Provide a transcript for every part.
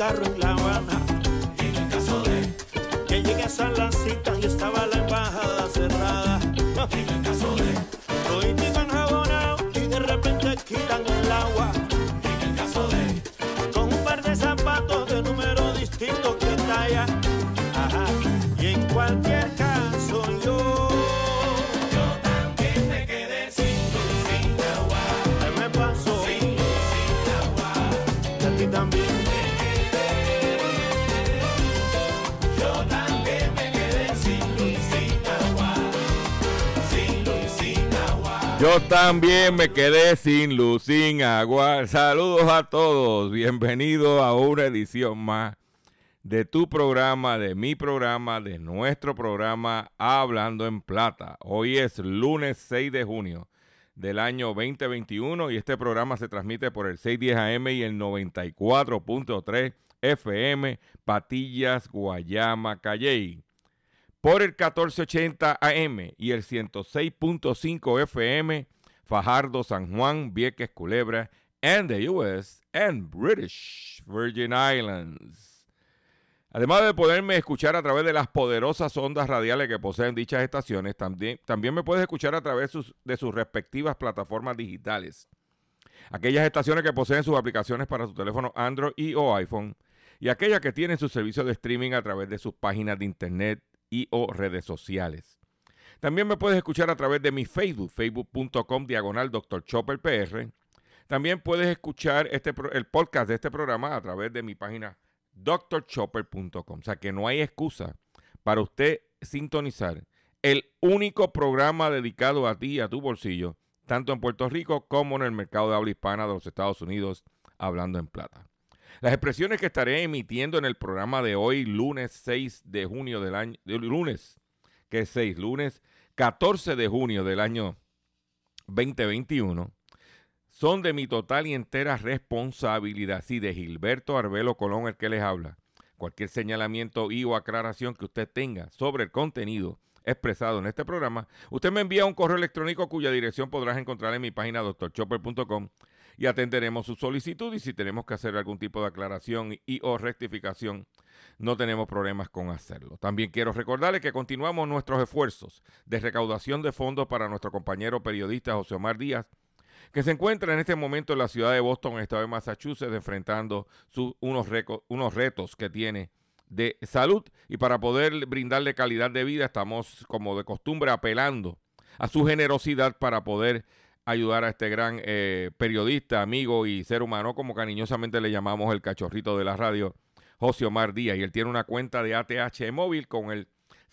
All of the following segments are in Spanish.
Rompa el carro en La Yo también me quedé sin luz, sin agua. Saludos a todos. Bienvenidos a una edición más de tu programa, de mi programa, de nuestro programa Hablando en Plata. Hoy es lunes 6 de junio del año 2021 y este programa se transmite por el 610 AM y el 94.3 FM Patillas, Guayama, Calley por el 1480 AM y el 106.5 FM Fajardo, San Juan, Vieques, Culebra, and the US and British Virgin Islands. Además de poderme escuchar a través de las poderosas ondas radiales que poseen dichas estaciones, también, también me puedes escuchar a través de sus respectivas plataformas digitales. Aquellas estaciones que poseen sus aplicaciones para su teléfono Android y o iPhone y aquellas que tienen su servicio de streaming a través de sus páginas de internet y o redes sociales. También me puedes escuchar a través de mi Facebook, facebook.com diagonal Dr. Chopper PR. También puedes escuchar este, el podcast de este programa a través de mi página drchopper.com. O sea que no hay excusa para usted sintonizar el único programa dedicado a ti y a tu bolsillo, tanto en Puerto Rico como en el mercado de habla hispana de los Estados Unidos, hablando en plata. Las expresiones que estaré emitiendo en el programa de hoy, lunes 6 de junio del año, lunes, que es 6, lunes 14 de junio del año 2021, son de mi total y entera responsabilidad. Sí, de Gilberto Arbelo Colón, el que les habla. Cualquier señalamiento y o aclaración que usted tenga sobre el contenido expresado en este programa, usted me envía un correo electrónico cuya dirección podrás encontrar en mi página doctorchopper.com y atenderemos su solicitud y si tenemos que hacer algún tipo de aclaración y o rectificación, no tenemos problemas con hacerlo. También quiero recordarles que continuamos nuestros esfuerzos de recaudación de fondos para nuestro compañero periodista José Omar Díaz, que se encuentra en este momento en la ciudad de Boston, en el estado de Massachusetts, enfrentando unos, unos retos que tiene de salud y para poder brindarle calidad de vida estamos como de costumbre apelando a su generosidad para poder ayudar a este gran eh, periodista, amigo y ser humano, como cariñosamente le llamamos el cachorrito de la radio, José Omar Díaz. Y él tiene una cuenta de ATH móvil con el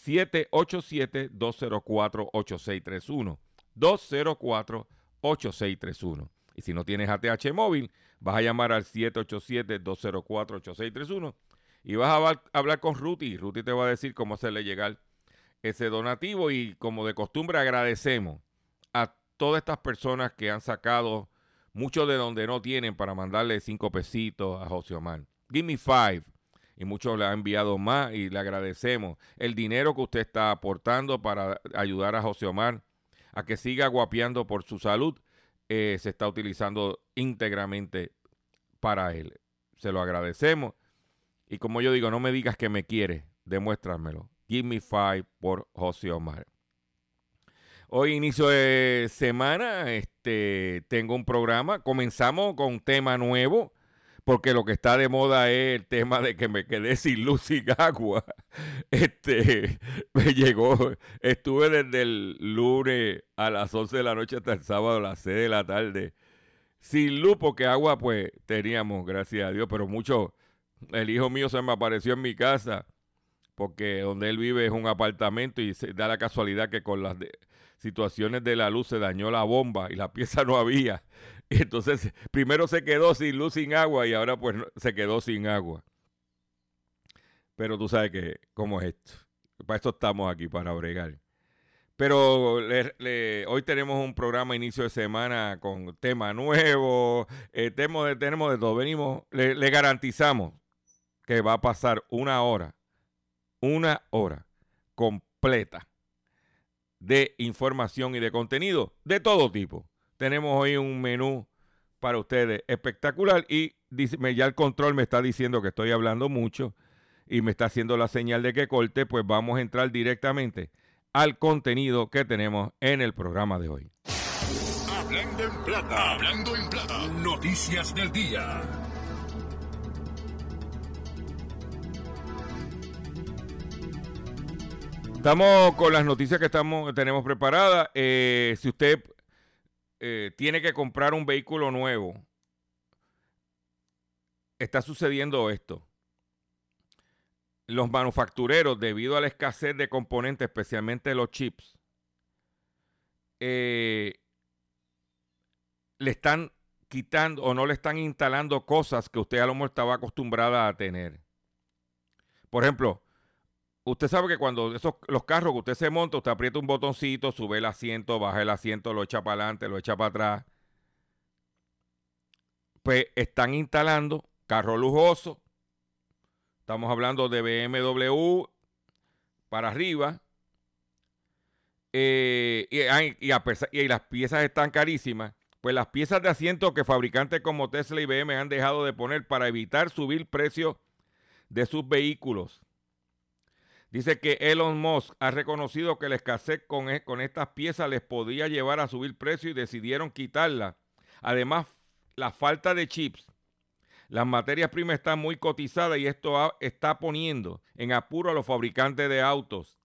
787-204-8631. 204-8631. Y si no tienes ATH móvil, Vas a llamar al 787-204-8631 y vas a hablar con Ruti. Ruti te va a decir cómo hacerle llegar ese donativo y como de costumbre agradecemos todas estas personas que han sacado mucho de donde no tienen para mandarle cinco pesitos a José Omar. Give me five. Y muchos le han enviado más y le agradecemos el dinero que usted está aportando para ayudar a José Omar a que siga guapeando por su salud. Eh, se está utilizando íntegramente para él. Se lo agradecemos. Y como yo digo, no me digas que me quiere, demuéstramelo. Give Me Five por José Omar. Hoy inicio de semana, este, tengo un programa. Comenzamos con un tema nuevo, porque lo que está de moda es el tema de que me quedé sin luz y agua. Este, me llegó, estuve desde el lunes a las 11 de la noche hasta el sábado a las 6 de la tarde sin luz, porque agua pues teníamos, gracias a Dios, pero mucho, el hijo mío se me apareció en mi casa porque donde él vive es un apartamento y se da la casualidad que con las situaciones de la luz se dañó la bomba y la pieza no había. Y entonces primero se quedó sin luz, sin agua y ahora pues se quedó sin agua. Pero tú sabes que, ¿cómo es esto? Para esto estamos aquí, para bregar. Pero hoy tenemos un programa inicio de semana con tema nuevo, eh, tenemos, de, tenemos de todo. Venimos, le garantizamos que va a pasar una hora una hora completa de información y de contenido de todo tipo. Tenemos hoy un menú para ustedes espectacular y ya el control me está diciendo que estoy hablando mucho y me está haciendo la señal de que corte, pues vamos a entrar directamente al contenido que tenemos en el programa de hoy. Hablando en plata, hablando en plata, noticias del día. Estamos con las noticias que estamos, tenemos preparadas. Eh, si usted eh, tiene que comprar un vehículo nuevo, está sucediendo esto. Los manufactureros, debido a la escasez de componentes, especialmente los chips, eh, le están quitando o no le están instalando cosas que usted a lo mejor estaba acostumbrada a tener. Por ejemplo, usted sabe que cuando esos, los carros que usted se monta, usted aprieta un botoncito, sube el asiento, baja el asiento, lo echa para adelante, lo echa para atrás. Pues están instalando carro lujoso. Estamos hablando de BMW para arriba. Eh, y, las piezas están carísimas. Pues las piezas de asiento que fabricantes como Tesla y BMW han dejado de poner para evitar subir precios de sus vehículos. Dice que Elon Musk ha reconocido que la escasez con, e, con estas piezas les podía llevar a subir precio y decidieron quitarla. Además, la falta de chips. Las materias primas están muy cotizadas y esto está poniendo en apuro a los fabricantes de autos.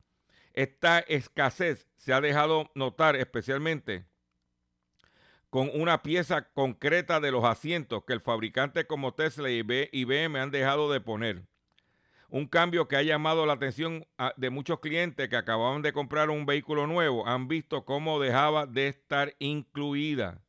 Esta escasez se ha dejado notar especialmente con una pieza concreta de los asientos que el fabricante como Tesla y IBM han dejado de poner un cambio que ha llamado la atención de muchos clientes que acababan de comprar un vehículo nuevo, han visto cómo dejaba de estar incluida.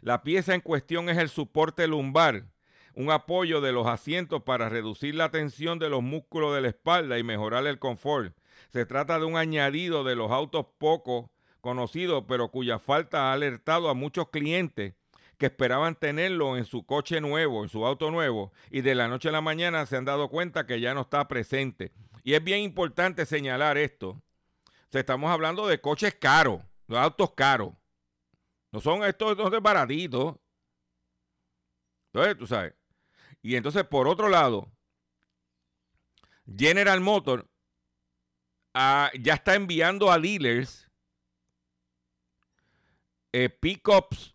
La pieza en cuestión es el soporte lumbar, un apoyo de los asientos para reducir la tensión de los músculos de la espalda y mejorar el confort. Se trata de un añadido de los autos poco conocidos, pero cuya falta ha alertado a muchos clientes que esperaban tenerlo en su coche nuevo, en su auto nuevo, y de la noche a la mañana se han dado cuenta que ya no está presente. Y es bien importante señalar esto. estamos hablando de coches caros, de autos caros. No son estos, estos baratitos. Entonces, tú sabes. Y entonces, por otro lado, General Motors ah, ya está enviando a dealers eh, pickups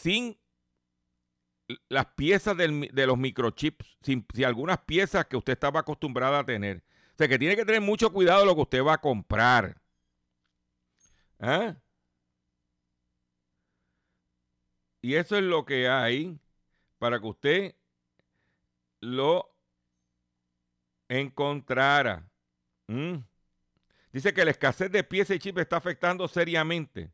sin las piezas de los microchips, sin, algunas piezas que usted estaba acostumbrada a tener. O sea que tiene que tener mucho cuidado lo que usted va a comprar. ¿Ah? Y eso es lo que hay para que usted lo encontrara. ¿Mm? Dice que la escasez de piezas y chips está afectando seriamente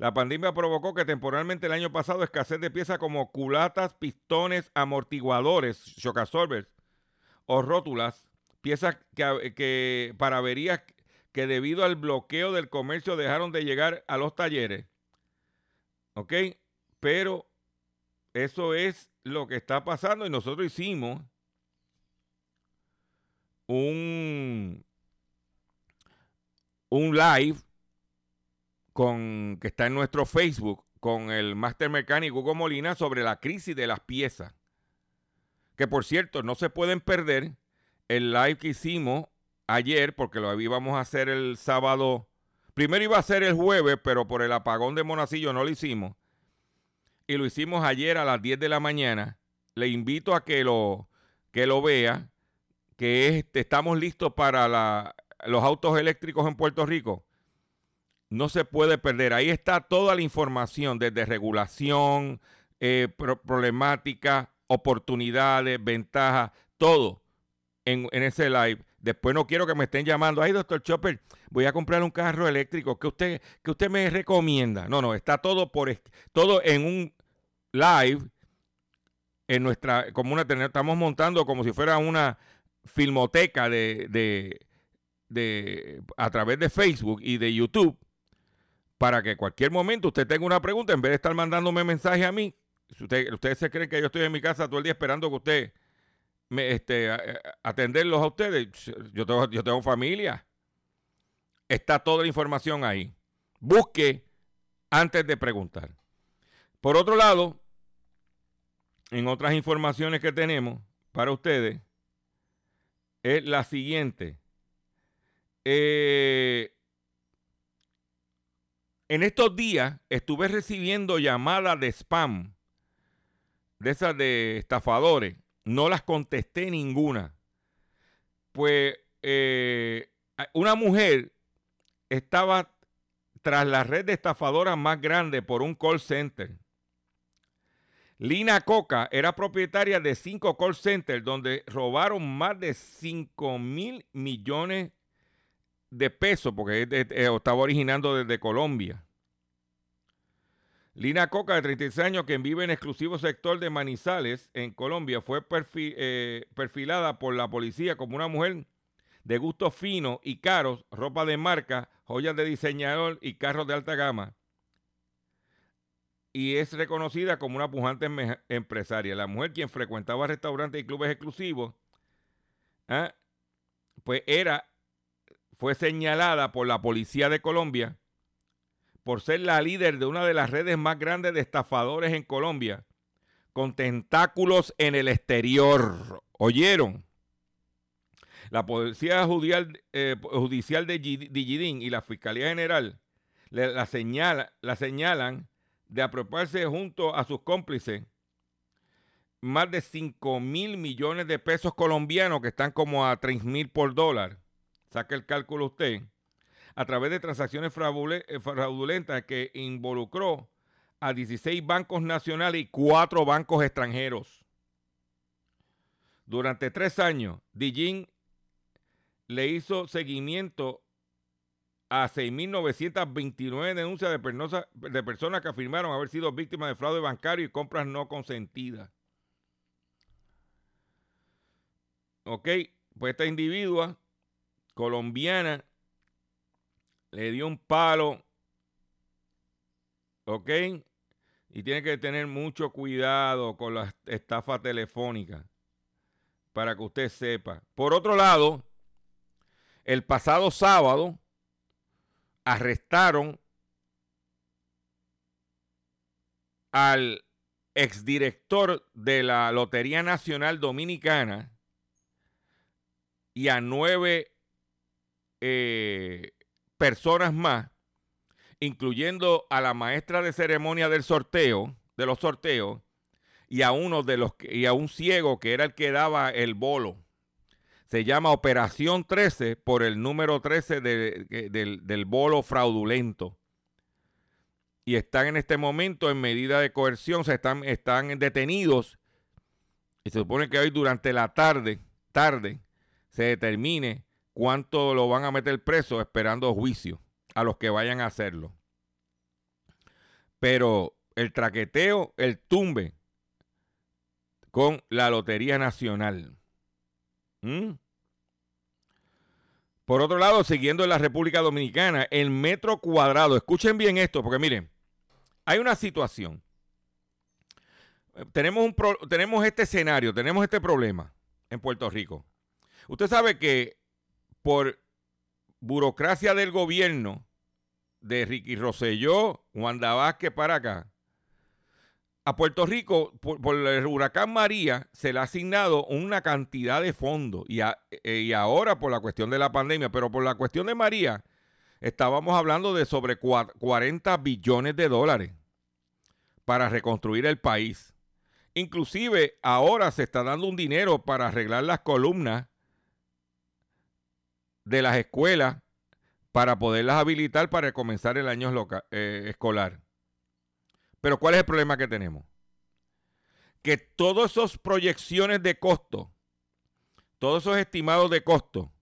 La pandemia provocó que temporalmente el año pasado escasez de piezas como culatas, pistones, amortiguadores, shock absorbers o rótulas, piezas que, que para averías que debido al bloqueo del comercio dejaron de llegar a los talleres. ¿Ok? Pero eso es lo que está pasando y nosotros hicimos un, un live con, que está en nuestro Facebook con el máster mecánico Hugo Molina sobre la crisis de las piezas. Que por cierto, no se pueden perder el live que hicimos ayer, porque lo íbamos a hacer el sábado. Primero iba a ser el jueves, pero por el apagón de Monacillo no lo hicimos. Y lo hicimos ayer a las 10 de la mañana. Le invito a que lo, que lo vea, que este, estamos listos para los autos eléctricos en Puerto Rico. No se puede perder. Ahí está toda la información, desde regulación, eh, problemática, oportunidades, ventajas, todo en, en ese live. Después no quiero que me estén llamando, ay, doctor Chopper, voy a comprar un carro eléctrico, ¿qué usted, que usted me recomienda? No, no, está todo por todo en un live en nuestra comuna estamos montando como si fuera una filmoteca de, de, de, a través de Facebook y de YouTube para que cualquier momento usted tenga una pregunta, en vez de estar mandándome mensaje a mí, si usted, ustedes se creen que yo estoy en mi casa todo el día esperando que usted este, atenderlos a ustedes. Yo tengo, yo tengo familia. Está toda la información ahí. Busque antes de preguntar. Por otro lado, en otras informaciones que tenemos para ustedes, es la siguiente. Eh, en estos días estuve recibiendo llamadas de spam, de esas de estafadores, no las contesté ninguna. Pues eh, una mujer estaba tras la red de estafadoras más grande por un call center. Lina Coca era propietaria de cinco call centers donde robaron más de 5 mil millones de pesos, porque estaba originando desde Colombia. Lina Coca, de 36 años, quien vive en exclusivo sector de Manizales, en Colombia, fue eh, perfilada por la policía como una mujer de gusto fino y caros, ropa de marca, joyas de diseñador y carros de alta gama. Y es reconocida como una pujante empresaria. La mujer quien frecuentaba restaurantes y clubes exclusivos, ¿ah? pues era, fue señalada por la policía de Colombia por ser la líder de una de las redes más grandes de estafadores en Colombia, con tentáculos en el exterior. ¿Oyeron? La Policía Judicial, eh, de Digidín y la Fiscalía General la, la señalan de apropiarse junto a sus cómplices más de 5 mil millones de pesos colombianos que están como a 3 mil por dólar. Saque el cálculo usted a través de transacciones eh, fraudulentas que involucró a 16 bancos nacionales y 4 bancos extranjeros. Durante tres años, Dijin le hizo seguimiento a 6.929 denuncias de, de personas que afirmaron haber sido víctimas de fraude bancario y compras no consentidas. Ok, pues esta individua colombiana le dio un palo, ¿ok? Y tiene que tener mucho cuidado con la estafa telefónica, para que usted sepa. Por otro lado, el pasado sábado arrestaron al exdirector de la Lotería Nacional Dominicana y a nueve eh, personas más, incluyendo a la maestra de ceremonia del sorteo, de los sorteos, y a uno de los y a un ciego que era el que daba el bolo. Se llama Operación 13 por el número 13 del, del bolo fraudulento. Y están en este momento en medida de coerción, se están, están detenidos. Y se supone que hoy durante la tarde, tarde, se determine cuánto lo van a meter preso esperando juicio a los que vayan a hacerlo. Pero el traqueteo, el tumbe con la Lotería Nacional. ¿Mm? Por otro lado, siguiendo en la República Dominicana, el metro cuadrado, escuchen bien esto, porque miren, hay una situación. Tenemos, un tenemos este escenario, tenemos este problema en Puerto Rico. Usted sabe que por burocracia del gobierno de Ricky Rosselló, Wanda Vázquez para acá, a Puerto Rico, por, el huracán María, se le ha asignado una cantidad de fondos. Y, eh, y, ahora por la cuestión de la pandemia, pero por la cuestión de María, estábamos hablando de sobre 40 billones de dólares para reconstruir el país. Inclusive ahora se está dando un dinero para arreglar las columnas de las escuelas para poderlas habilitar para comenzar el año eh, escolar. Pero ¿cuál es el problema que tenemos? Que todas esas proyecciones de costo, todos esos estimados de costo,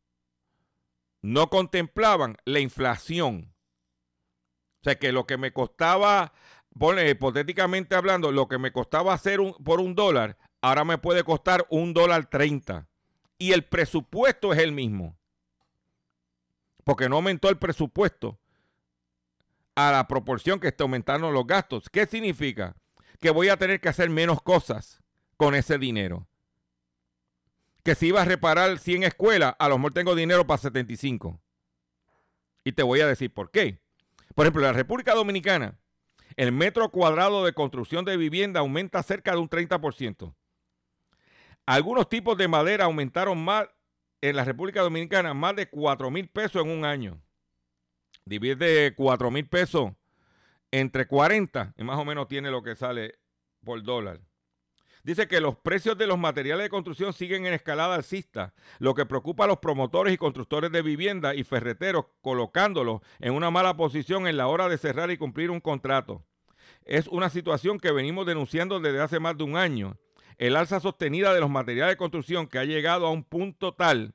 no contemplaban la inflación. O sea, que lo que me costaba, pone hipotéticamente hablando, lo que me costaba hacer un, por un dólar, ahora me puede costar un dólar treinta. Y el presupuesto es el mismo. Porque no aumentó el presupuesto a la proporción que está aumentando los gastos. ¿Qué significa? Que voy a tener que hacer menos cosas con ese dinero. Que si iba a reparar 100 escuelas, a lo mejor tengo dinero para 75. Y te voy a decir por qué. Por ejemplo, en la República Dominicana, el metro cuadrado de construcción de vivienda aumenta cerca de un 30%. Algunos tipos de madera aumentaron más en la República Dominicana, más de 4 mil pesos en un año divide 4 mil pesos entre 40 y más o menos tiene lo que sale por dólar. Dice que los precios de los materiales de construcción siguen en escalada alcista, lo que preocupa a los promotores y constructores de vivienda y ferreteros, colocándolos en una mala posición en la hora de cerrar y cumplir un contrato. Es una situación que venimos denunciando desde hace más de un año. El alza sostenida de los materiales de construcción que ha llegado a un punto tal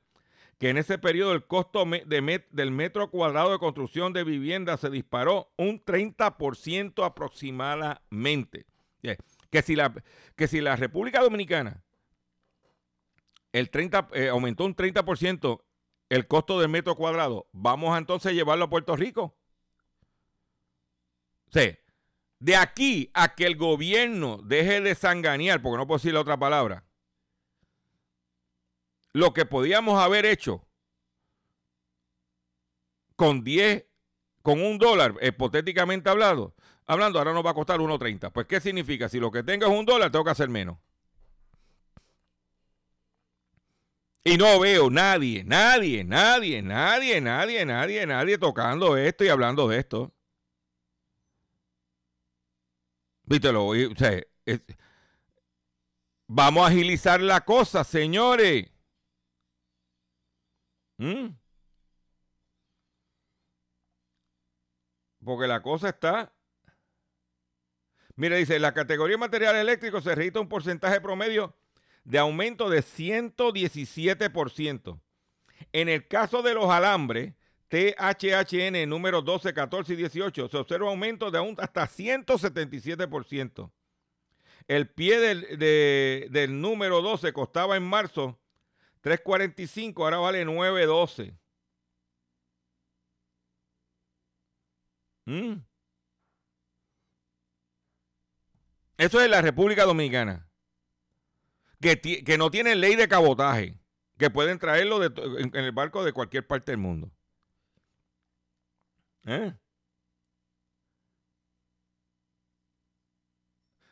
que en ese periodo el costo del metro cuadrado de construcción de vivienda se disparó un 30% aproximadamente. Que, si la, que si la República Dominicana el 30, eh, aumentó un 30% el costo del metro cuadrado, vamos a entonces llevarlo a Puerto Rico. Sí. De aquí a que el gobierno deje de sanganear, porque no puedo decir la otra palabra, lo que podíamos haber hecho con 10, con un dólar, hipotéticamente hablado, hablando, ahora nos va a costar 1.30. Pues, ¿qué significa? Si lo que tengo es un dólar, tengo que hacer menos. Y no veo nadie, nadie, nadie, nadie, nadie, nadie, nadie tocando esto y hablando de esto. Vítelo, o sea, vamos a agilizar la cosa, señores. ¿Mm? Porque la cosa está. Mire, dice, en la categoría material eléctrico se registra un porcentaje promedio de aumento de 117%. En el caso de los alambres, THHN número 12, 14 y 18, se observa aumento de un, hasta 177%. El pie del, del número 12 costaba en marzo 3.45, ahora vale 9.12. Mm. Eso es la República Dominicana. Que, que, no tiene ley de cabotaje. Que pueden traerlo en, el barco de cualquier parte del mundo. ¿Eh?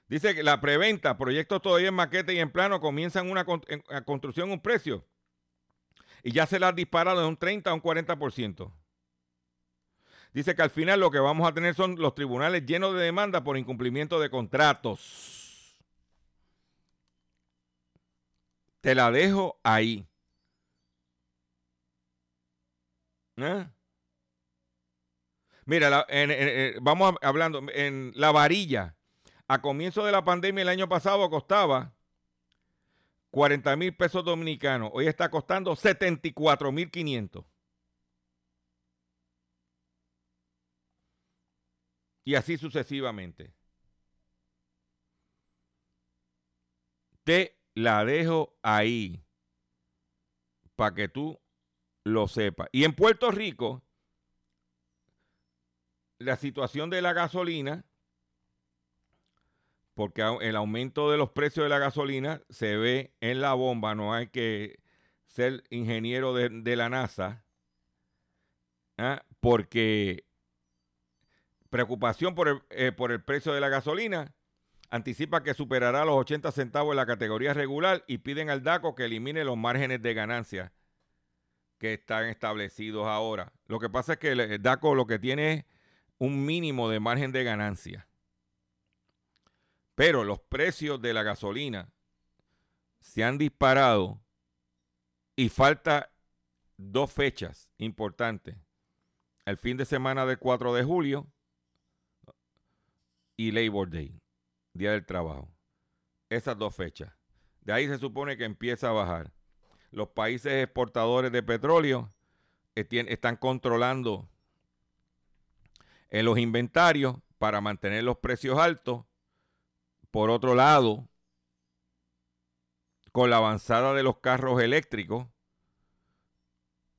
Dice que la preventa, proyectos todavía en maqueta y en plano, comienzan una construcción un precio y ya se las disparado de un 30 a un 40%. Dice que al final lo que vamos a tener son los tribunales llenos de demanda por incumplimiento de contratos. Te la dejo ahí. ¿Eh? Mira, vamos hablando, en la varilla a comienzo de la pandemia el año pasado costaba 40 mil pesos dominicanos. Hoy está costando 74 mil 500. Y así sucesivamente. Te la dejo ahí para que tú lo sepas. Y en Puerto Rico, la situación de la gasolina, porque el aumento de los precios de la gasolina se ve en la bomba, no hay que ser ingeniero de, la NASA, ¿ah? porque preocupación por el, eh, por el precio de la gasolina, anticipa que superará los 80 centavos en la categoría regular y piden al DACO que elimine los márgenes de ganancia que están establecidos ahora. Lo que pasa es que el DACO lo que tiene es un mínimo de margen de ganancia. Pero los precios de la gasolina se han disparado y falta dos fechas importantes. El fin de semana del 4 de julio y Labor Day, Día del Trabajo. Esas dos fechas. De ahí se supone que empieza a bajar. Los países exportadores de petróleo eh, están controlando en los inventarios para mantener los precios altos. Por otro lado, con la avanzada de los carros eléctricos,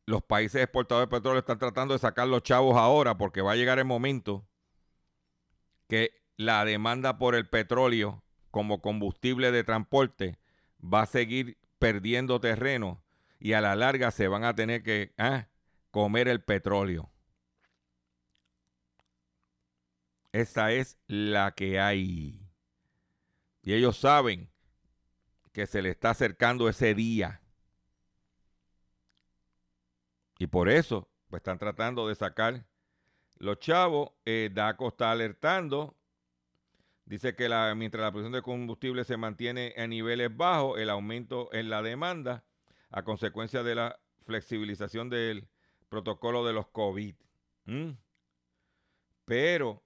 los países exportadores de petróleo están tratando de sacar los chavos ahora porque va a llegar el momento que la demanda por el petróleo como combustible de transporte va a seguir perdiendo terreno y a la larga se van a tener que ah, comer el petróleo. Esa es la que hay. Y ellos saben que se le está acercando ese día. Y por eso, pues están tratando de sacar los chavos. Eh, DACO está alertando. Dice que la, mientras la producción de combustible se mantiene a niveles bajos, el aumento en la demanda a consecuencia de la flexibilización del protocolo de los COVID. Pero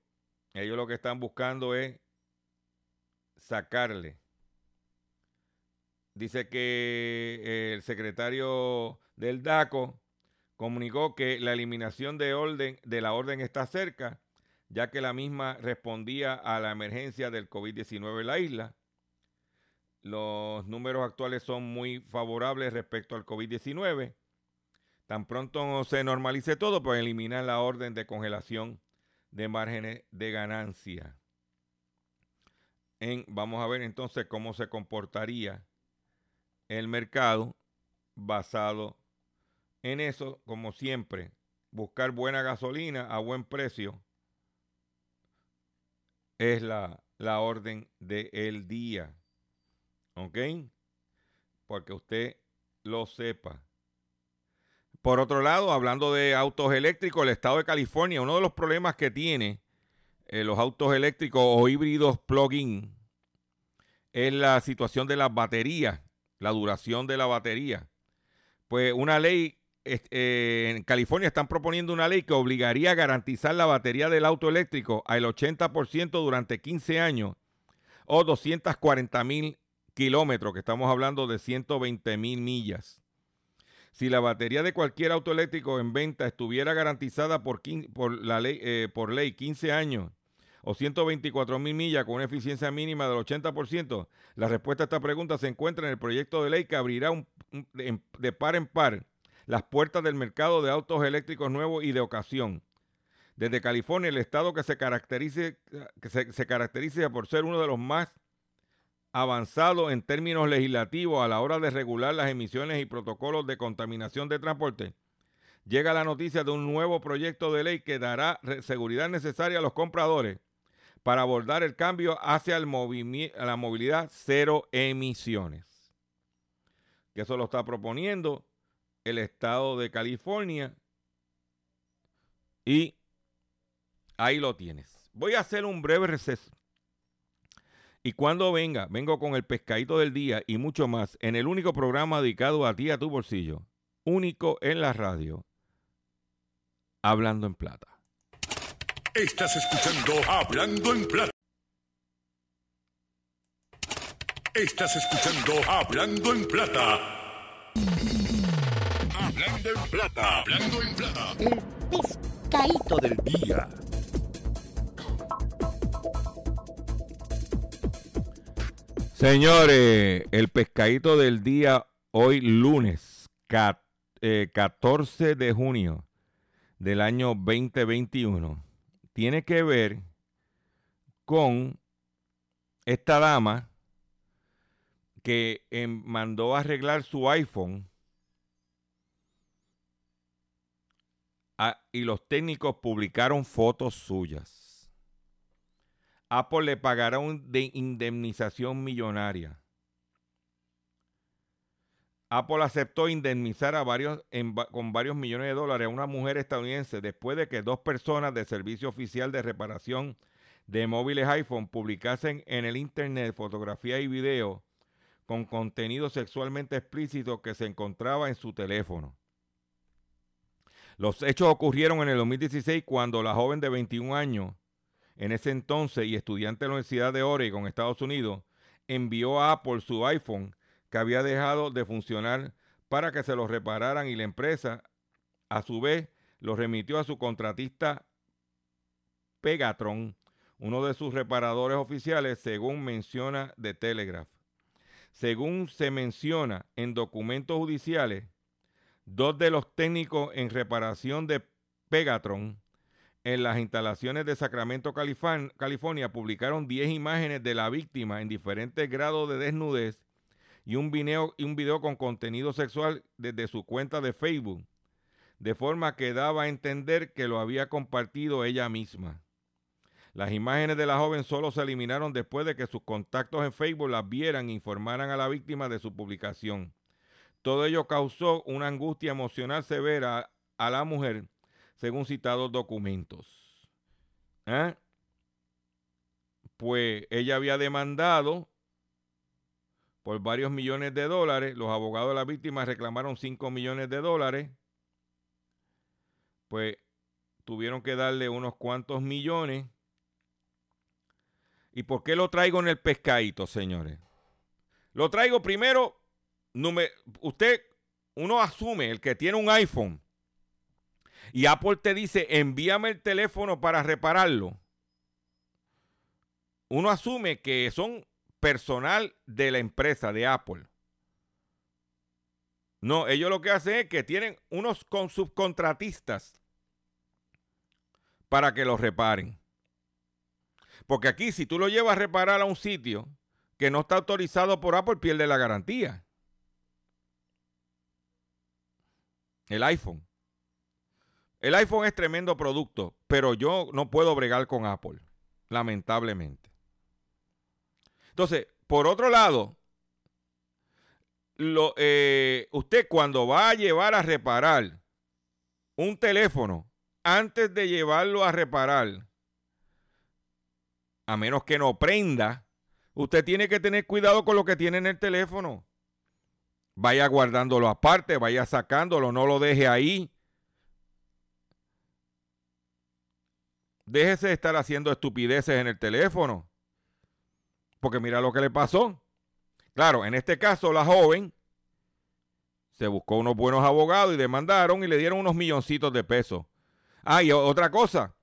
ellos lo que están buscando es sacarle. Dice que eh, el secretario del DACO comunicó que la eliminación de, orden, de la orden está cerca, ya que la misma respondía a la emergencia del COVID-19 en la isla. Los números actuales son muy favorables respecto al COVID-19. Tan pronto se normalice todo, pues eliminar la orden de congelación de márgenes de ganancia. En, vamos a ver entonces cómo se comportaría el mercado basado en eso, como siempre, buscar buena gasolina a buen precio es la, la orden del día. ¿Ok? Porque usted lo sepa. Por otro lado, hablando de autos eléctricos, el estado de California, uno de los problemas que tiene eh, los autos eléctricos o híbridos plug-in es la situación de las baterías, la duración de la batería. Pues una ley, eh, en California están proponiendo una ley que obligaría a garantizar la batería del auto eléctrico al 80% durante 15 años o 240 mil kilómetros, que estamos hablando de 120 mil millas. Si la batería de cualquier auto eléctrico en venta estuviera garantizada por, ley, eh, por ley 15 años o 124 mil millas con una eficiencia mínima del 80%, la respuesta a esta pregunta se encuentra en el proyecto de ley que abrirá de par en par las puertas del mercado de autos eléctricos nuevos y de ocasión. Desde California, el estado que se caracterice, que se caracteriza por ser uno de los más avanzado en términos legislativos a la hora de regular las emisiones y protocolos de contaminación de transporte, llega la noticia de un nuevo proyecto de ley que dará seguridad necesaria a los compradores para abordar el cambio hacia el la movilidad cero emisiones. Que eso lo está proponiendo el estado de California. Y ahí lo tienes. Voy a hacer un breve receso y cuando venga, vengo con el pescadito del día y mucho más en el único programa dedicado a ti, a tu bolsillo, único en la radio, Hablando en Plata. Estás escuchando Hablando en Plata. Estás escuchando Hablando en Plata. Hablando en Plata. Hablando en Plata. El pescadito del día. Señores, el pescadito del día hoy lunes 14 eh, de junio del año 2021 tiene que ver con esta dama que em, mandó a arreglar su iPhone y los técnicos publicaron fotos suyas. Apple le pagará una indemnización millonaria. Apple aceptó indemnizar a varios, con varios millones de dólares a una mujer estadounidense después de que dos personas de servicio oficial de reparación de móviles iPhone publicasen en el Internet fotografía y video con contenido sexualmente explícito que se encontraba en su teléfono. Los hechos ocurrieron en el 2016 cuando la joven de 21 años, en ese entonces y estudiante de la Universidad de Oregon, Estados Unidos, envió a Apple su iPhone que había dejado de funcionar para que se lo repararan y la empresa, a su vez, lo remitió a su contratista Pegatron, uno de sus reparadores oficiales, según menciona The Telegraph. Según se menciona en documentos judiciales, dos de los técnicos en reparación de Pegatron en las instalaciones de Sacramento, California, publicaron 10 imágenes de la víctima en diferentes grados de desnudez y un video, y un video con contenido sexual desde su cuenta de Facebook, de forma que daba a entender que lo había compartido ella misma. Las imágenes de la joven solo se eliminaron después de que sus contactos en Facebook las vieran e informaran a la víctima de su publicación. Todo ello causó una angustia emocional severa a la mujer, según citados documentos. ¿Eh? Pues ella había demandado por varios millones de dólares. Los abogados de la víctima reclamaron 5 millones de dólares. Pues tuvieron que darle unos cuantos millones. ¿Y por qué lo traigo en el pescadito, señores? Lo traigo primero, usted, uno asume, el que tiene un iPhone, y Apple te dice, envíame el teléfono para repararlo. Uno asume que son personal de la empresa de Apple. No, ellos lo que hacen es que tienen unos subcontratistas para que los reparen. Porque aquí, si tú lo llevas a reparar a un sitio que no está autorizado por Apple, pierde la garantía. El iPhone. El iPhone es tremendo producto, pero yo no puedo bregar con Apple, lamentablemente. Entonces, por otro lado, eh, usted cuando va a llevar a reparar un teléfono, antes de llevarlo a reparar, a menos que no prenda, usted tiene que tener cuidado con lo que tiene en el teléfono. Vaya guardándolo aparte, vaya sacándolo, no lo deje ahí. Déjese de estar haciendo estupideces en el teléfono. Porque mira lo que le pasó. Claro, en este caso la joven se buscó unos buenos abogados y demandaron y le dieron unos milloncitos de pesos. Ah, y otra cosa.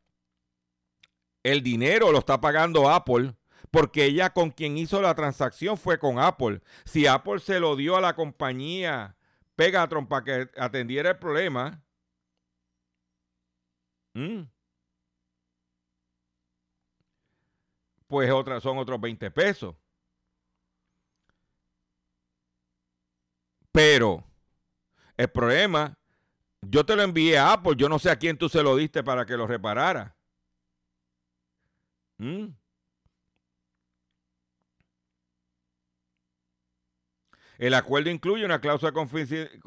El dinero lo está pagando Apple porque ella con quien hizo la transacción fue con Apple. Si Apple se lo dio a la compañía Pegatron para que atendiera el problema, pues otra, son otros 20 pesos. Pero el problema, yo te lo envié a Apple, yo no sé a quién tú se lo diste para que lo reparara. ¿Mm? El acuerdo incluye una cláusula de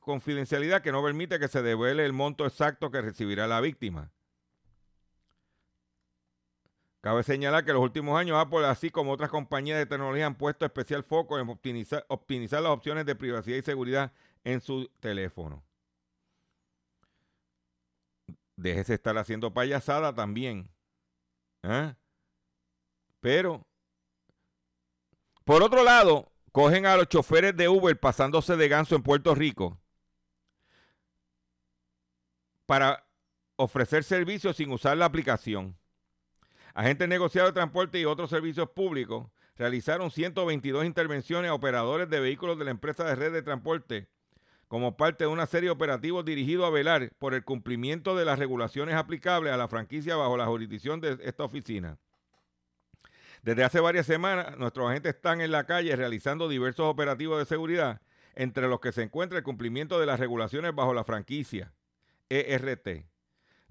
confidencialidad que no permite que se devele el monto exacto que recibirá la víctima. Cabe señalar que en los últimos años Apple, así como otras compañías de tecnología, han puesto especial foco en optimizar, las opciones de privacidad y seguridad en su teléfono. Déjese estar haciendo payasada también. ¿eh? Pero, por otro lado, cogen a los choferes de Uber pasándose de ganso en Puerto Rico para ofrecer servicios sin usar la aplicación. Agentes negociados de transporte y otros servicios públicos realizaron 122 intervenciones a operadores de vehículos de la empresa de red de transporte como parte de una serie de operativos dirigidos a velar por el cumplimiento de las regulaciones aplicables a la franquicia bajo la jurisdicción de esta oficina. Desde hace varias semanas, nuestros agentes están en la calle realizando diversos operativos de seguridad, entre los que se encuentra el cumplimiento de las regulaciones bajo la franquicia ERT.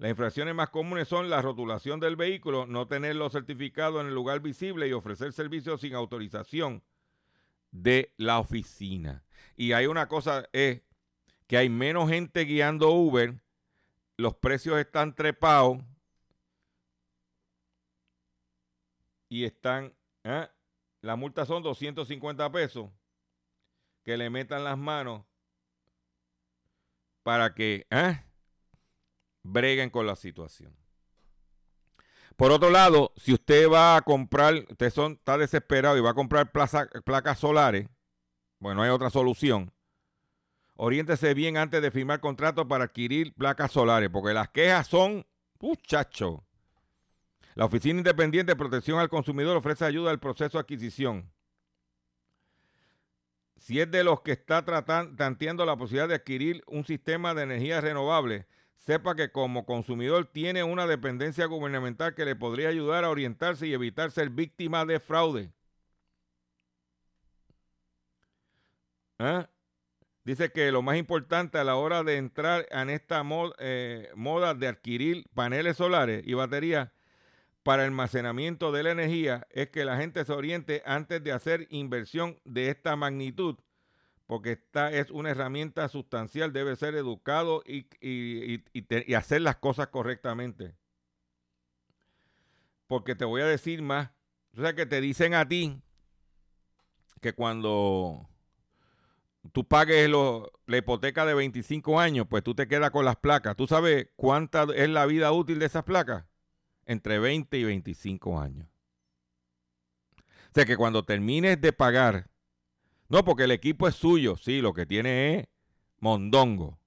Las infracciones más comunes son la rotulación del vehículo, no tenerlo certificado en el lugar visible y ofrecer servicios sin autorización de la oficina. Y hay una cosa, es que hay menos gente guiando Uber, los precios están trepados y están, ¿eh? la multa son 250 pesos, que le metan las manos para que ¿eh? Breguen con la situación. Por otro lado, si usted va a comprar, usted son, está desesperado y va a comprar placas solares, bueno, no hay otra solución oriéntese bien antes de firmar contrato para adquirir placas solares, porque las quejas son, muchachos. La Oficina Independiente de Protección al Consumidor ofrece ayuda al proceso de adquisición. Si es de los que está tratando, tanteando la posibilidad de adquirir un sistema de energía renovable, sepa que como consumidor tiene una dependencia gubernamental que le podría ayudar a orientarse y evitar ser víctima de fraude. ¿Eh? Dice que lo más importante a la hora de entrar en esta eh, moda de adquirir paneles solares y baterías para almacenamiento de la energía es que la gente se oriente antes de hacer inversión de esta magnitud, porque esta es una herramienta sustancial, debe ser educado y, y hacer las cosas correctamente. Porque te voy a decir más, o sea que te dicen a ti que cuando tú pagues la hipoteca de 25 años, pues tú te quedas con las placas. ¿Tú sabes cuánta es la vida útil de esas placas? Entre 20 y 25 años. O sea que cuando termines de pagar, no porque el equipo es suyo, sí, lo que tiene es mondongo.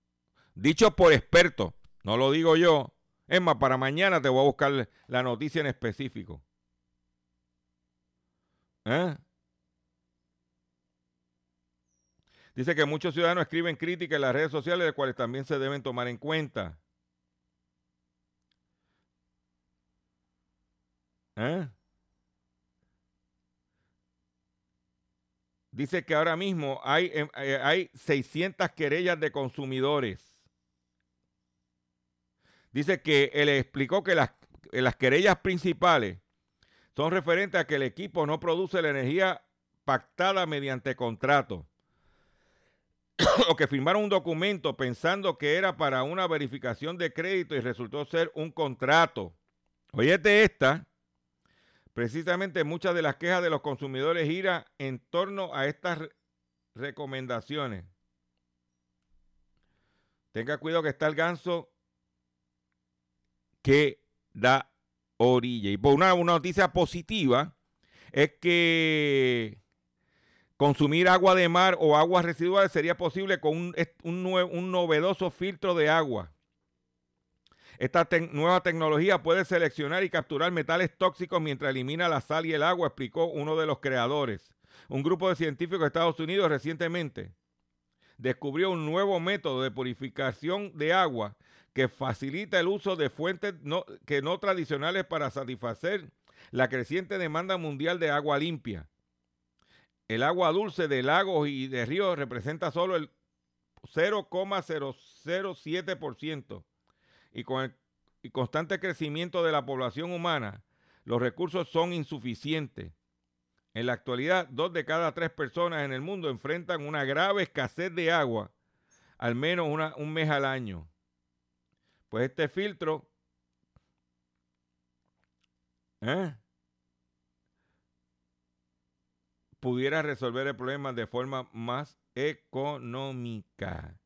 Dicho por expertos, no lo digo yo. Es más, para mañana te voy a buscar la noticia en específico. ¿Eh? Dice que muchos ciudadanos escriben críticas en las redes sociales, las cuales también se deben tomar en cuenta. ¿Eh? Dice que ahora mismo hay, em, eh, hay 600 querellas de consumidores. Dice que él explicó que las, las querellas principales son referentes a que el equipo no produce la energía pactada mediante contrato. o que firmaron un documento pensando que era para una verificación de crédito y resultó ser un contrato. Oyete esta, precisamente muchas de las quejas de los consumidores giran en torno a estas recomendaciones. Tenga cuidado que está el ganso que da orilla. Y por una, una noticia positiva es que Consumir agua de mar o aguas residuales sería posible con un, un, novedoso filtro de agua. Esta nueva tecnología puede seleccionar y capturar metales tóxicos mientras elimina la sal y el agua, explicó uno de los creadores. Un grupo de científicos de Estados Unidos recientemente descubrió un nuevo método de purificación de agua que facilita el uso de fuentes que no tradicionales para satisfacer la creciente demanda mundial de agua limpia. El agua dulce de lagos y de ríos representa solo el 0,007% y con el constante crecimiento de la población humana, los recursos son insuficientes. En la actualidad, dos de cada tres personas en el mundo enfrentan una grave escasez de agua, al menos un mes al año. Pues este filtro ¿eh? pudiera resolver el problema de forma más económica.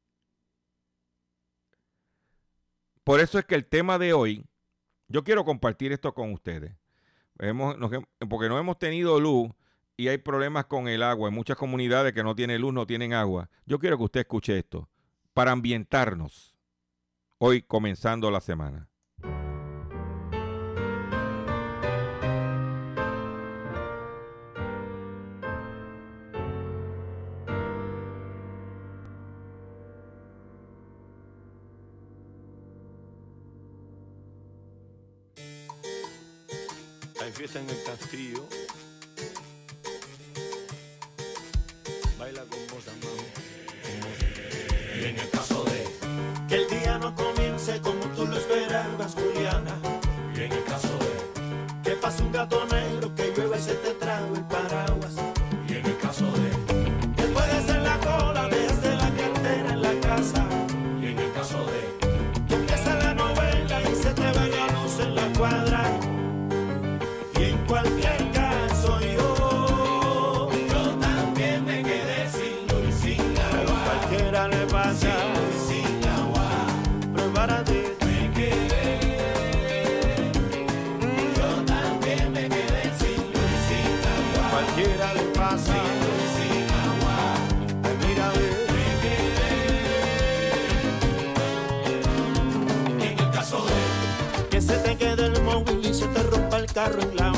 Por eso es que el tema de hoy, yo quiero compartir esto con ustedes. porque no hemos tenido luz y hay problemas con el agua. En muchas comunidades que no tienen luz, no tienen agua. Yo quiero que usted escuche esto para ambientarnos hoy comenzando la semana. en el castillo. Baila con vos, amado. Y en el caso de que el día no comience como tú lo esperabas, Juliana. Y en el caso de que pase un gato negro. guitarra en la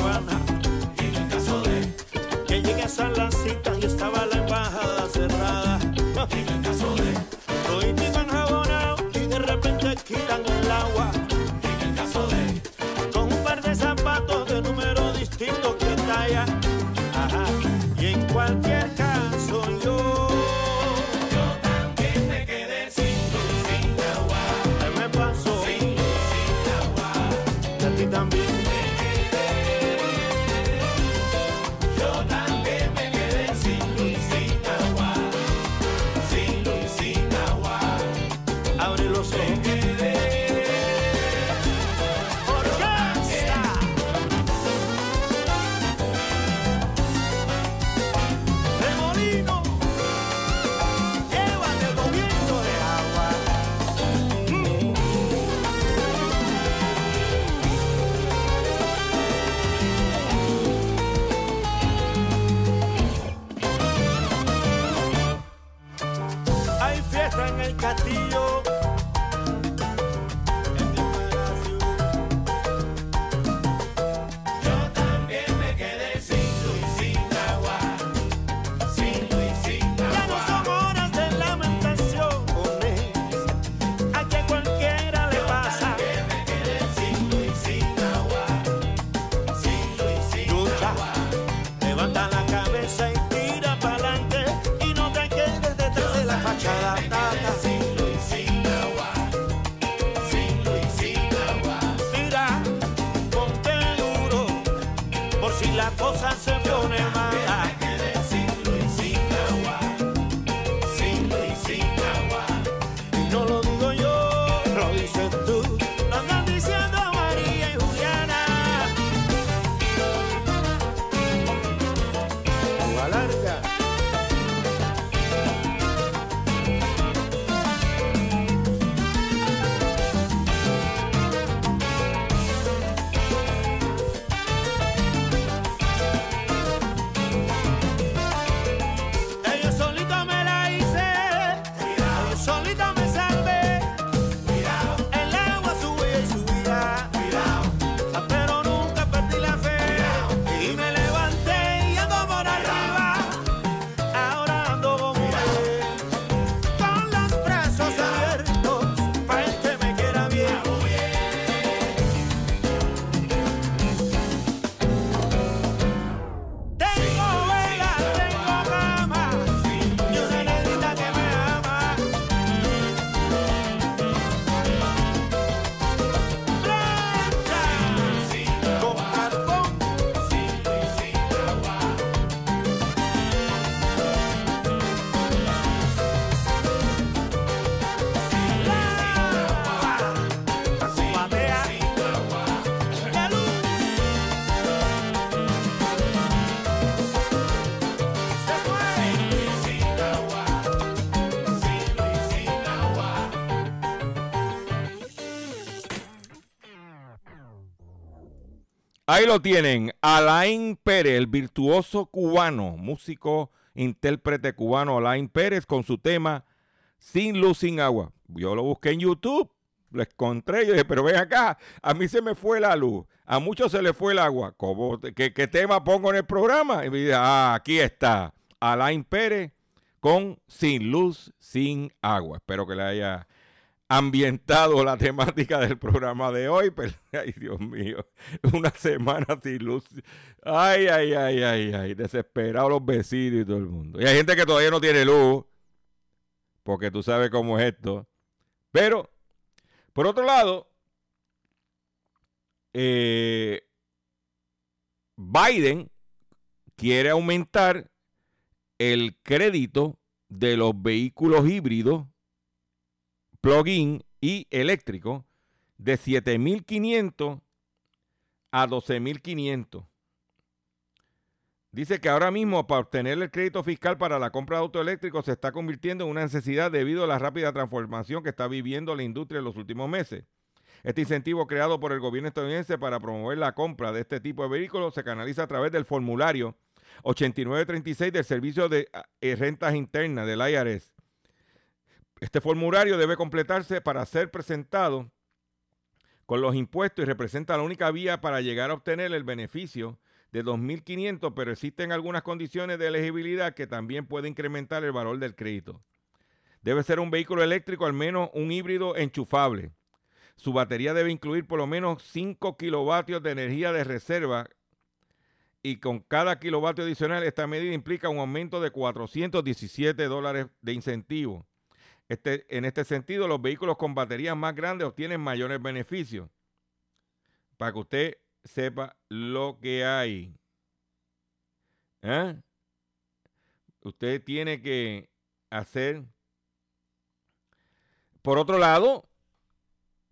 Ahí lo tienen, Alain Pérez, el virtuoso cubano, músico, intérprete cubano Alain Pérez con su tema Sin luz, sin agua. Yo lo busqué en YouTube, lo encontré, yo dije, pero ven acá, a mí se me fue la luz, a muchos se le fue el agua. ¿Cómo, qué, qué, tema pongo en el programa? Y me dije, ah, aquí está, Alain Pérez con Sin luz, sin agua. Espero que le haya ambientado la temática del programa de hoy, pero ay Dios mío, una semana sin luz. Ay, ay, ay, ay, ay, desesperados los vecinos y todo el mundo. Y hay gente que todavía no tiene luz, porque tú sabes cómo es esto. Pero, por otro lado, eh, Biden quiere aumentar el crédito de los vehículos híbridos plug-in y eléctrico de 7.500 a 12.500. Dice que ahora mismo para obtener el crédito fiscal para la compra de auto eléctrico se está convirtiendo en una necesidad debido a la rápida transformación que está viviendo la industria en los últimos meses. Este incentivo creado por el gobierno estadounidense para promover la compra de este tipo de vehículos se canaliza a través del formulario 8936 del Servicio de eh, Rentas Internas del IRS. Este formulario debe completarse para ser presentado con los impuestos y representa la única vía para llegar a obtener el beneficio de 2.500, pero existen algunas condiciones de elegibilidad que también pueden incrementar el valor del crédito. Debe ser un vehículo eléctrico, al menos un híbrido enchufable. Su batería debe incluir por lo menos 5 kilovatios de energía de reserva y con cada kilovatio adicional esta medida implica un aumento de 417 dólares de incentivo. Este, en este sentido, los vehículos con baterías más grandes obtienen mayores beneficios. Para que usted sepa lo que hay. ¿Eh? Usted tiene que hacer. Por otro lado,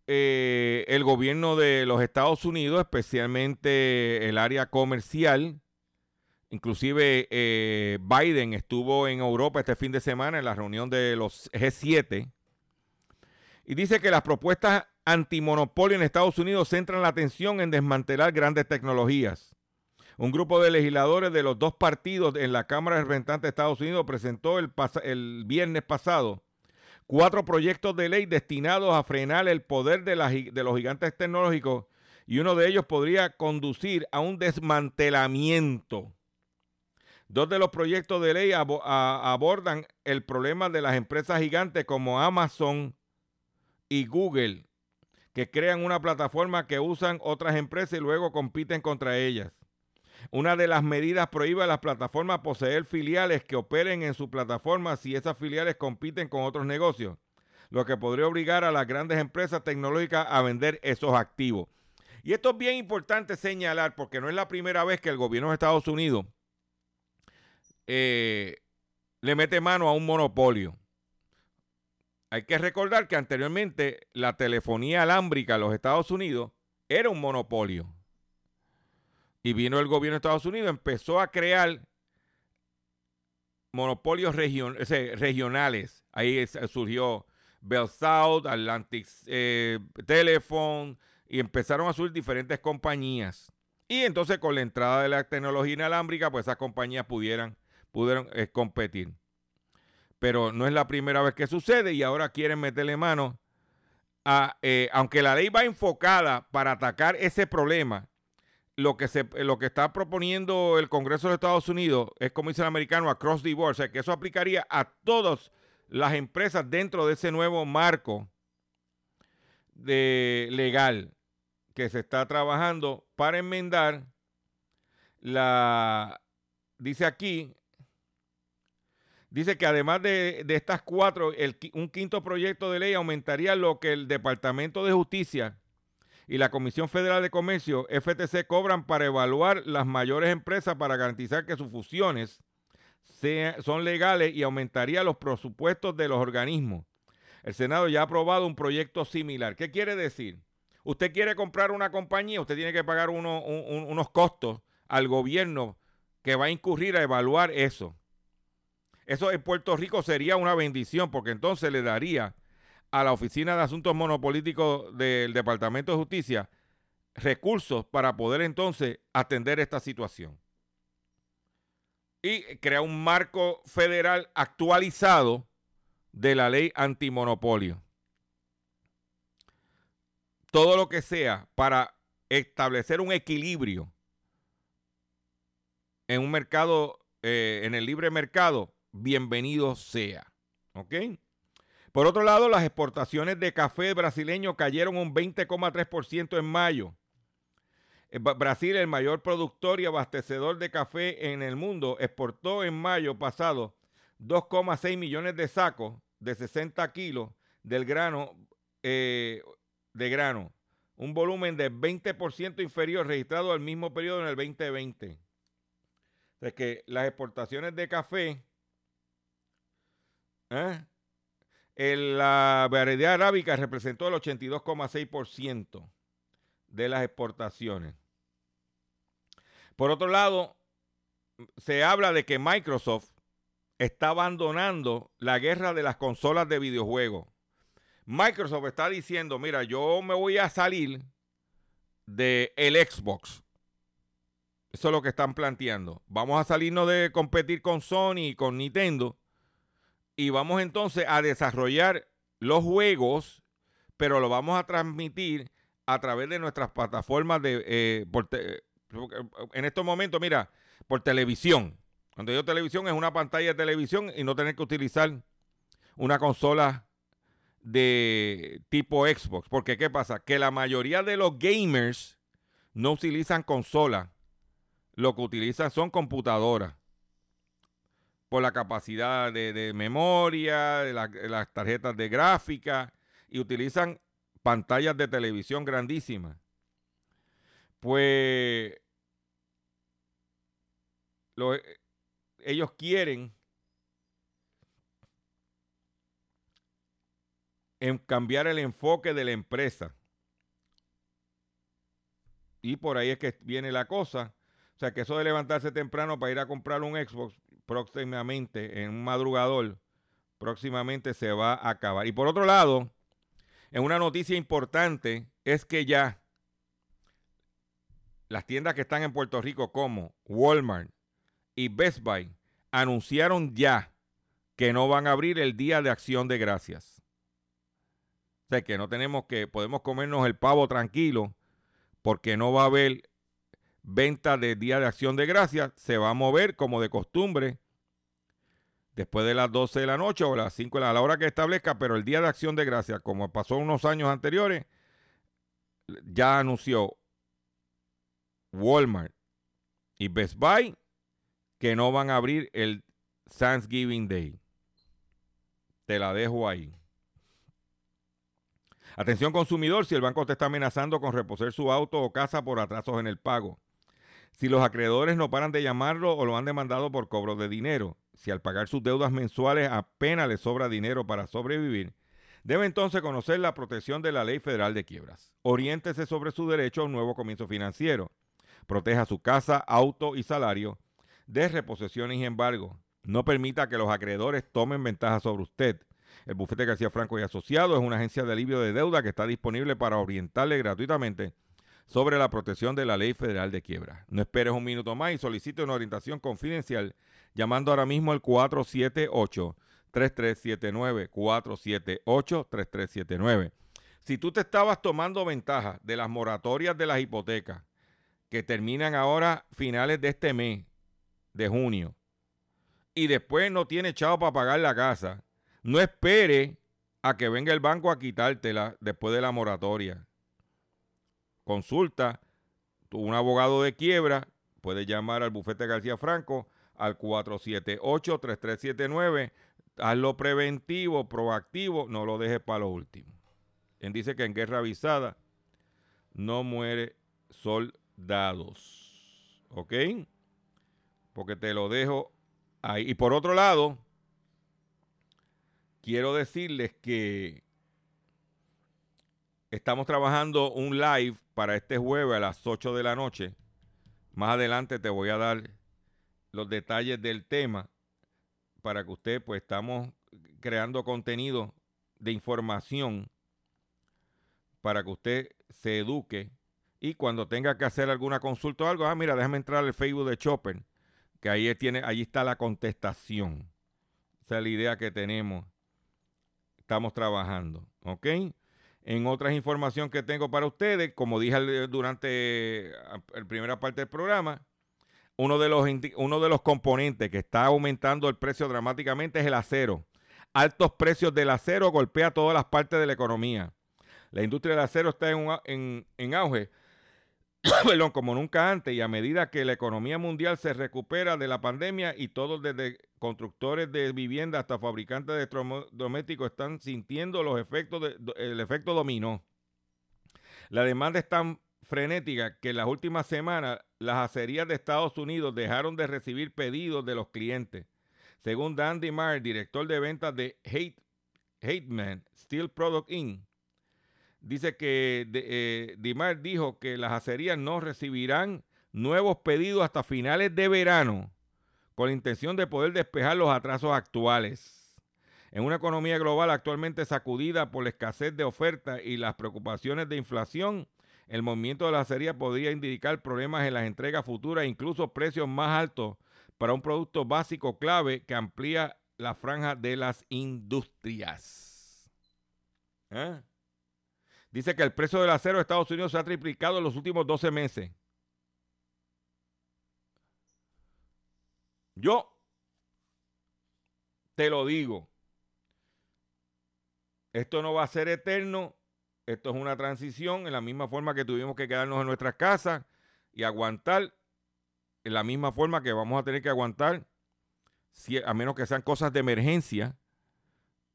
eh, el gobierno de los Estados Unidos, especialmente el área comercial, Inclusive eh, Biden estuvo en Europa este fin de semana en la reunión de los G7 y dice que las propuestas antimonopolio en Estados Unidos centran la atención en desmantelar grandes tecnologías. Un grupo de legisladores de los dos partidos en la Cámara de Representantes de Estados Unidos presentó el, el viernes pasado cuatro proyectos de ley destinados a frenar el poder de, de los gigantes tecnológicos y uno de ellos podría conducir a un desmantelamiento Dos de los proyectos de ley abordan el problema de las empresas gigantes como Amazon y Google, que crean una plataforma que usan otras empresas y luego compiten contra ellas. Una de las medidas prohíbe a las plataformas poseer filiales que operen en su plataforma si esas filiales compiten con otros negocios, lo que podría obligar a las grandes empresas tecnológicas a vender esos activos. Y esto es bien importante señalar porque no es la primera vez que el gobierno de Estados Unidos eh, le mete mano a un monopolio. Hay que recordar que anteriormente la telefonía alámbrica en los Estados Unidos era un monopolio. Y vino el gobierno de Estados Unidos, empezó a crear monopolios regionales. Ahí surgió Bell South, Atlantic eh, Telephone, y empezaron a surgir diferentes compañías. Y entonces con la entrada de la tecnología inalámbrica, pues esas compañías pudieran pudieron eh, competir. Pero no es la primera vez que sucede y ahora quieren meterle mano a, eh, aunque la ley va enfocada para atacar ese problema, lo que, se, lo que está proponiendo el Congreso de Estados Unidos es, como dice el americano, across the board, o sea, que eso aplicaría a todas las empresas dentro de ese nuevo marco de legal que se está trabajando para enmendar la, dice aquí, Dice que además de, estas cuatro, un quinto proyecto de ley aumentaría lo que el Departamento de Justicia y la Comisión Federal de Comercio, FTC, cobran para evaluar las mayores empresas para garantizar que sus fusiones son legales y aumentaría los presupuestos de los organismos. El Senado ya ha aprobado un proyecto similar. ¿Qué quiere decir? Usted quiere comprar una compañía, usted tiene que pagar unos costos al gobierno que va a incurrir a evaluar eso. Eso en Puerto Rico sería una bendición porque entonces le daría a la Oficina de Asuntos Monopolíticos del Departamento de Justicia recursos para poder entonces atender esta situación. Y crea un marco federal actualizado de la ley antimonopolio. Todo lo que sea para establecer un equilibrio en un mercado, eh, en el libre mercado, bienvenido sea. ¿Ok? Por otro lado, las exportaciones de café brasileño cayeron un 20,3% en mayo. Eh, Brasil, el mayor productor y abastecedor de café en el mundo, exportó en mayo pasado 2,6 millones de sacos de 60 kilos del grano eh, de grano, un volumen de 20% inferior registrado al mismo periodo en el 2020. Es que las exportaciones de café, ¿eh? la variedad arábica representó el 82,6% de las exportaciones. Por otro lado, se habla de que Microsoft está abandonando la guerra de las consolas de videojuegos. Microsoft está diciendo, mira, yo me voy a salir del el Xbox. Eso es lo que están planteando. Vamos a salirnos de competir con Sony y con Nintendo. Y vamos entonces a desarrollar los juegos, pero lo vamos a transmitir a través de nuestras plataformas de... Eh, en estos momentos, mira, por televisión. Cuando digo televisión es una pantalla de televisión y no tener que utilizar una consola de tipo Xbox. Porque ¿qué pasa? Que la mayoría de los gamers no utilizan consola. Lo que utilizan son computadoras. Por la capacidad de, memoria, de, las tarjetas de gráfica. Y utilizan pantallas de televisión grandísimas. Pues eh, ellos quieren cambiar el enfoque de la empresa. Y por ahí es que viene la cosa. O sea, que eso de levantarse temprano para ir a comprar un Xbox próximamente, en un madrugador, próximamente se va a acabar. Y por otro lado, en una noticia importante es que ya las tiendas que están en Puerto Rico como Walmart y Best Buy anunciaron ya que no van a abrir el día de acción de gracias. O sea que no tenemos que, podemos comernos el pavo tranquilo porque no va a haber venta de día de acción de gracias. Se va a mover como de costumbre después de las 12 de la noche o las 5 de la, a la hora que establezca, pero el día de acción de gracias, como pasó unos años anteriores, ya anunció Walmart y Best Buy que no van a abrir el Thanksgiving Day. Te la dejo ahí. Atención consumidor, si el banco te está amenazando con reposer su auto o casa por atrasos en el pago. Si los acreedores no paran de llamarlo o lo han demandado por cobro de dinero. Si al pagar sus deudas mensuales apenas le sobra dinero para sobrevivir. Debe entonces conocer la protección de la Ley Federal de Quiebras. Oriéntese sobre su derecho a un nuevo comienzo financiero. Proteja su casa, auto y salario de reposiciones y embargo. No permita que los acreedores tomen ventaja sobre usted. El bufete García Franco y Asociado es una agencia de alivio de deuda que está disponible para orientarle gratuitamente sobre la protección de la ley federal de quiebra. No esperes un minuto más y solicite una orientación confidencial llamando ahora mismo al 478 3379 478 3379. Si tú te estabas tomando ventaja de las moratorias de las hipotecas que terminan ahora finales de este mes de junio y después no tiene echado para pagar la casa, no espere a que venga el banco a quitártela después de la moratoria. Consulta un abogado de quiebra, puede llamar al bufete García Franco al 478-3379. Hazlo preventivo, proactivo, no lo dejes para lo último. Él dice que en guerra avisada no muere soldados. ¿Ok? Porque te lo dejo ahí. Y por otro lado, quiero decirles que estamos trabajando un live para este jueves a las 8 de la noche. Más adelante te voy a dar los detalles del tema para que usted, pues estamos creando contenido de información para que usted se eduque y cuando tenga que hacer alguna consulta o algo, ah, mira, déjame entrar al Facebook de Chopper que ahí, tiene, ahí está la contestación. Esa es la idea que tenemos. Estamos trabajando. ¿Ok? En otras información que tengo para ustedes, como dije durante la primera parte del programa, uno de, los, uno de los componentes que está aumentando el precio dramáticamente es el acero. altos precios del acero golpea todas las partes de la economía. La industria del acero está en, en auge como nunca antes y a medida que la economía mundial se recupera de la pandemia y todos desde constructores de vivienda hasta fabricantes de electrodomésticos están sintiendo los efectos de, el efecto dominó. La demanda es tan frenética que en las últimas semanas las acerías de Estados Unidos dejaron de recibir pedidos de los clientes. Según Dan DeMar, director de ventas de Hate, Hateman Steel Product Inc., dice que eh, Dimar dijo que las acerías no recibirán nuevos pedidos hasta finales de verano con la intención de poder despejar los atrasos actuales. En una economía global actualmente sacudida por la escasez de oferta y las preocupaciones de inflación, el movimiento de la acería podría indicar problemas en las entregas futuras e incluso precios más altos para un producto básico clave que amplía la franja de las industrias. ¿Eh? Dice que el precio del acero de Estados Unidos se ha triplicado en los últimos 12 meses. Yo te lo digo. Esto no va a ser eterno. Esto es una transición en la misma forma que tuvimos que quedarnos en nuestras casas y aguantar. En la misma forma que vamos a tener que aguantar, a menos que sean cosas de emergencia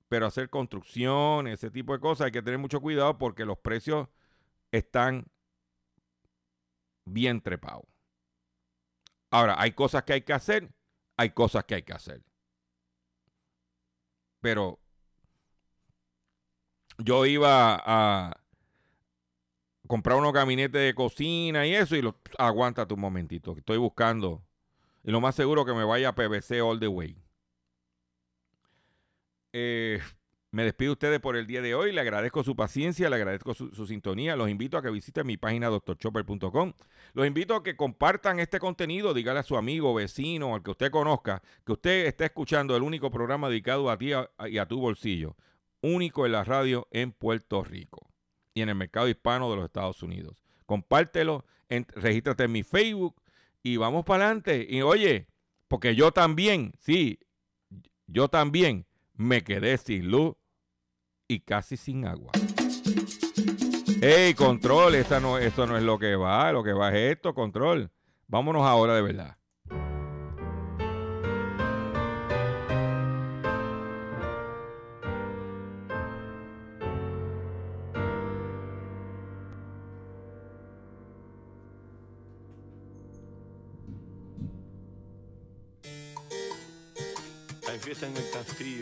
pero hacer construcción, ese tipo de cosas, hay que tener mucho cuidado porque los precios están bien trepados. Ahora, hay cosas que hay que hacer, hay cosas que hay que hacer. Pero yo iba a comprar unos gabinetes de cocina y eso, y los, aguántate un momentito, estoy buscando. Y lo más seguro que me vaya a PVC all the way. Eh, me despido de ustedes por el día de hoy. Le agradezco su paciencia, le agradezco su, sintonía. Los invito a que visiten mi página doctorchopper.com. Los invito a que compartan este contenido. Dígale a su amigo, vecino, al que usted conozca, que usted está escuchando el único programa dedicado a ti y a tu bolsillo. Único en la radio en Puerto Rico y en el mercado hispano de los Estados Unidos. Compártelo, regístrate en mi Facebook y vamos para adelante. Y oye, porque yo también, sí, yo también me quedé sin luz y casi sin agua. ¡Ey, control! Esa no, eso no es lo que va, lo que va es esto, control. Vámonos ahora de verdad. Hay fiesta en el castillo.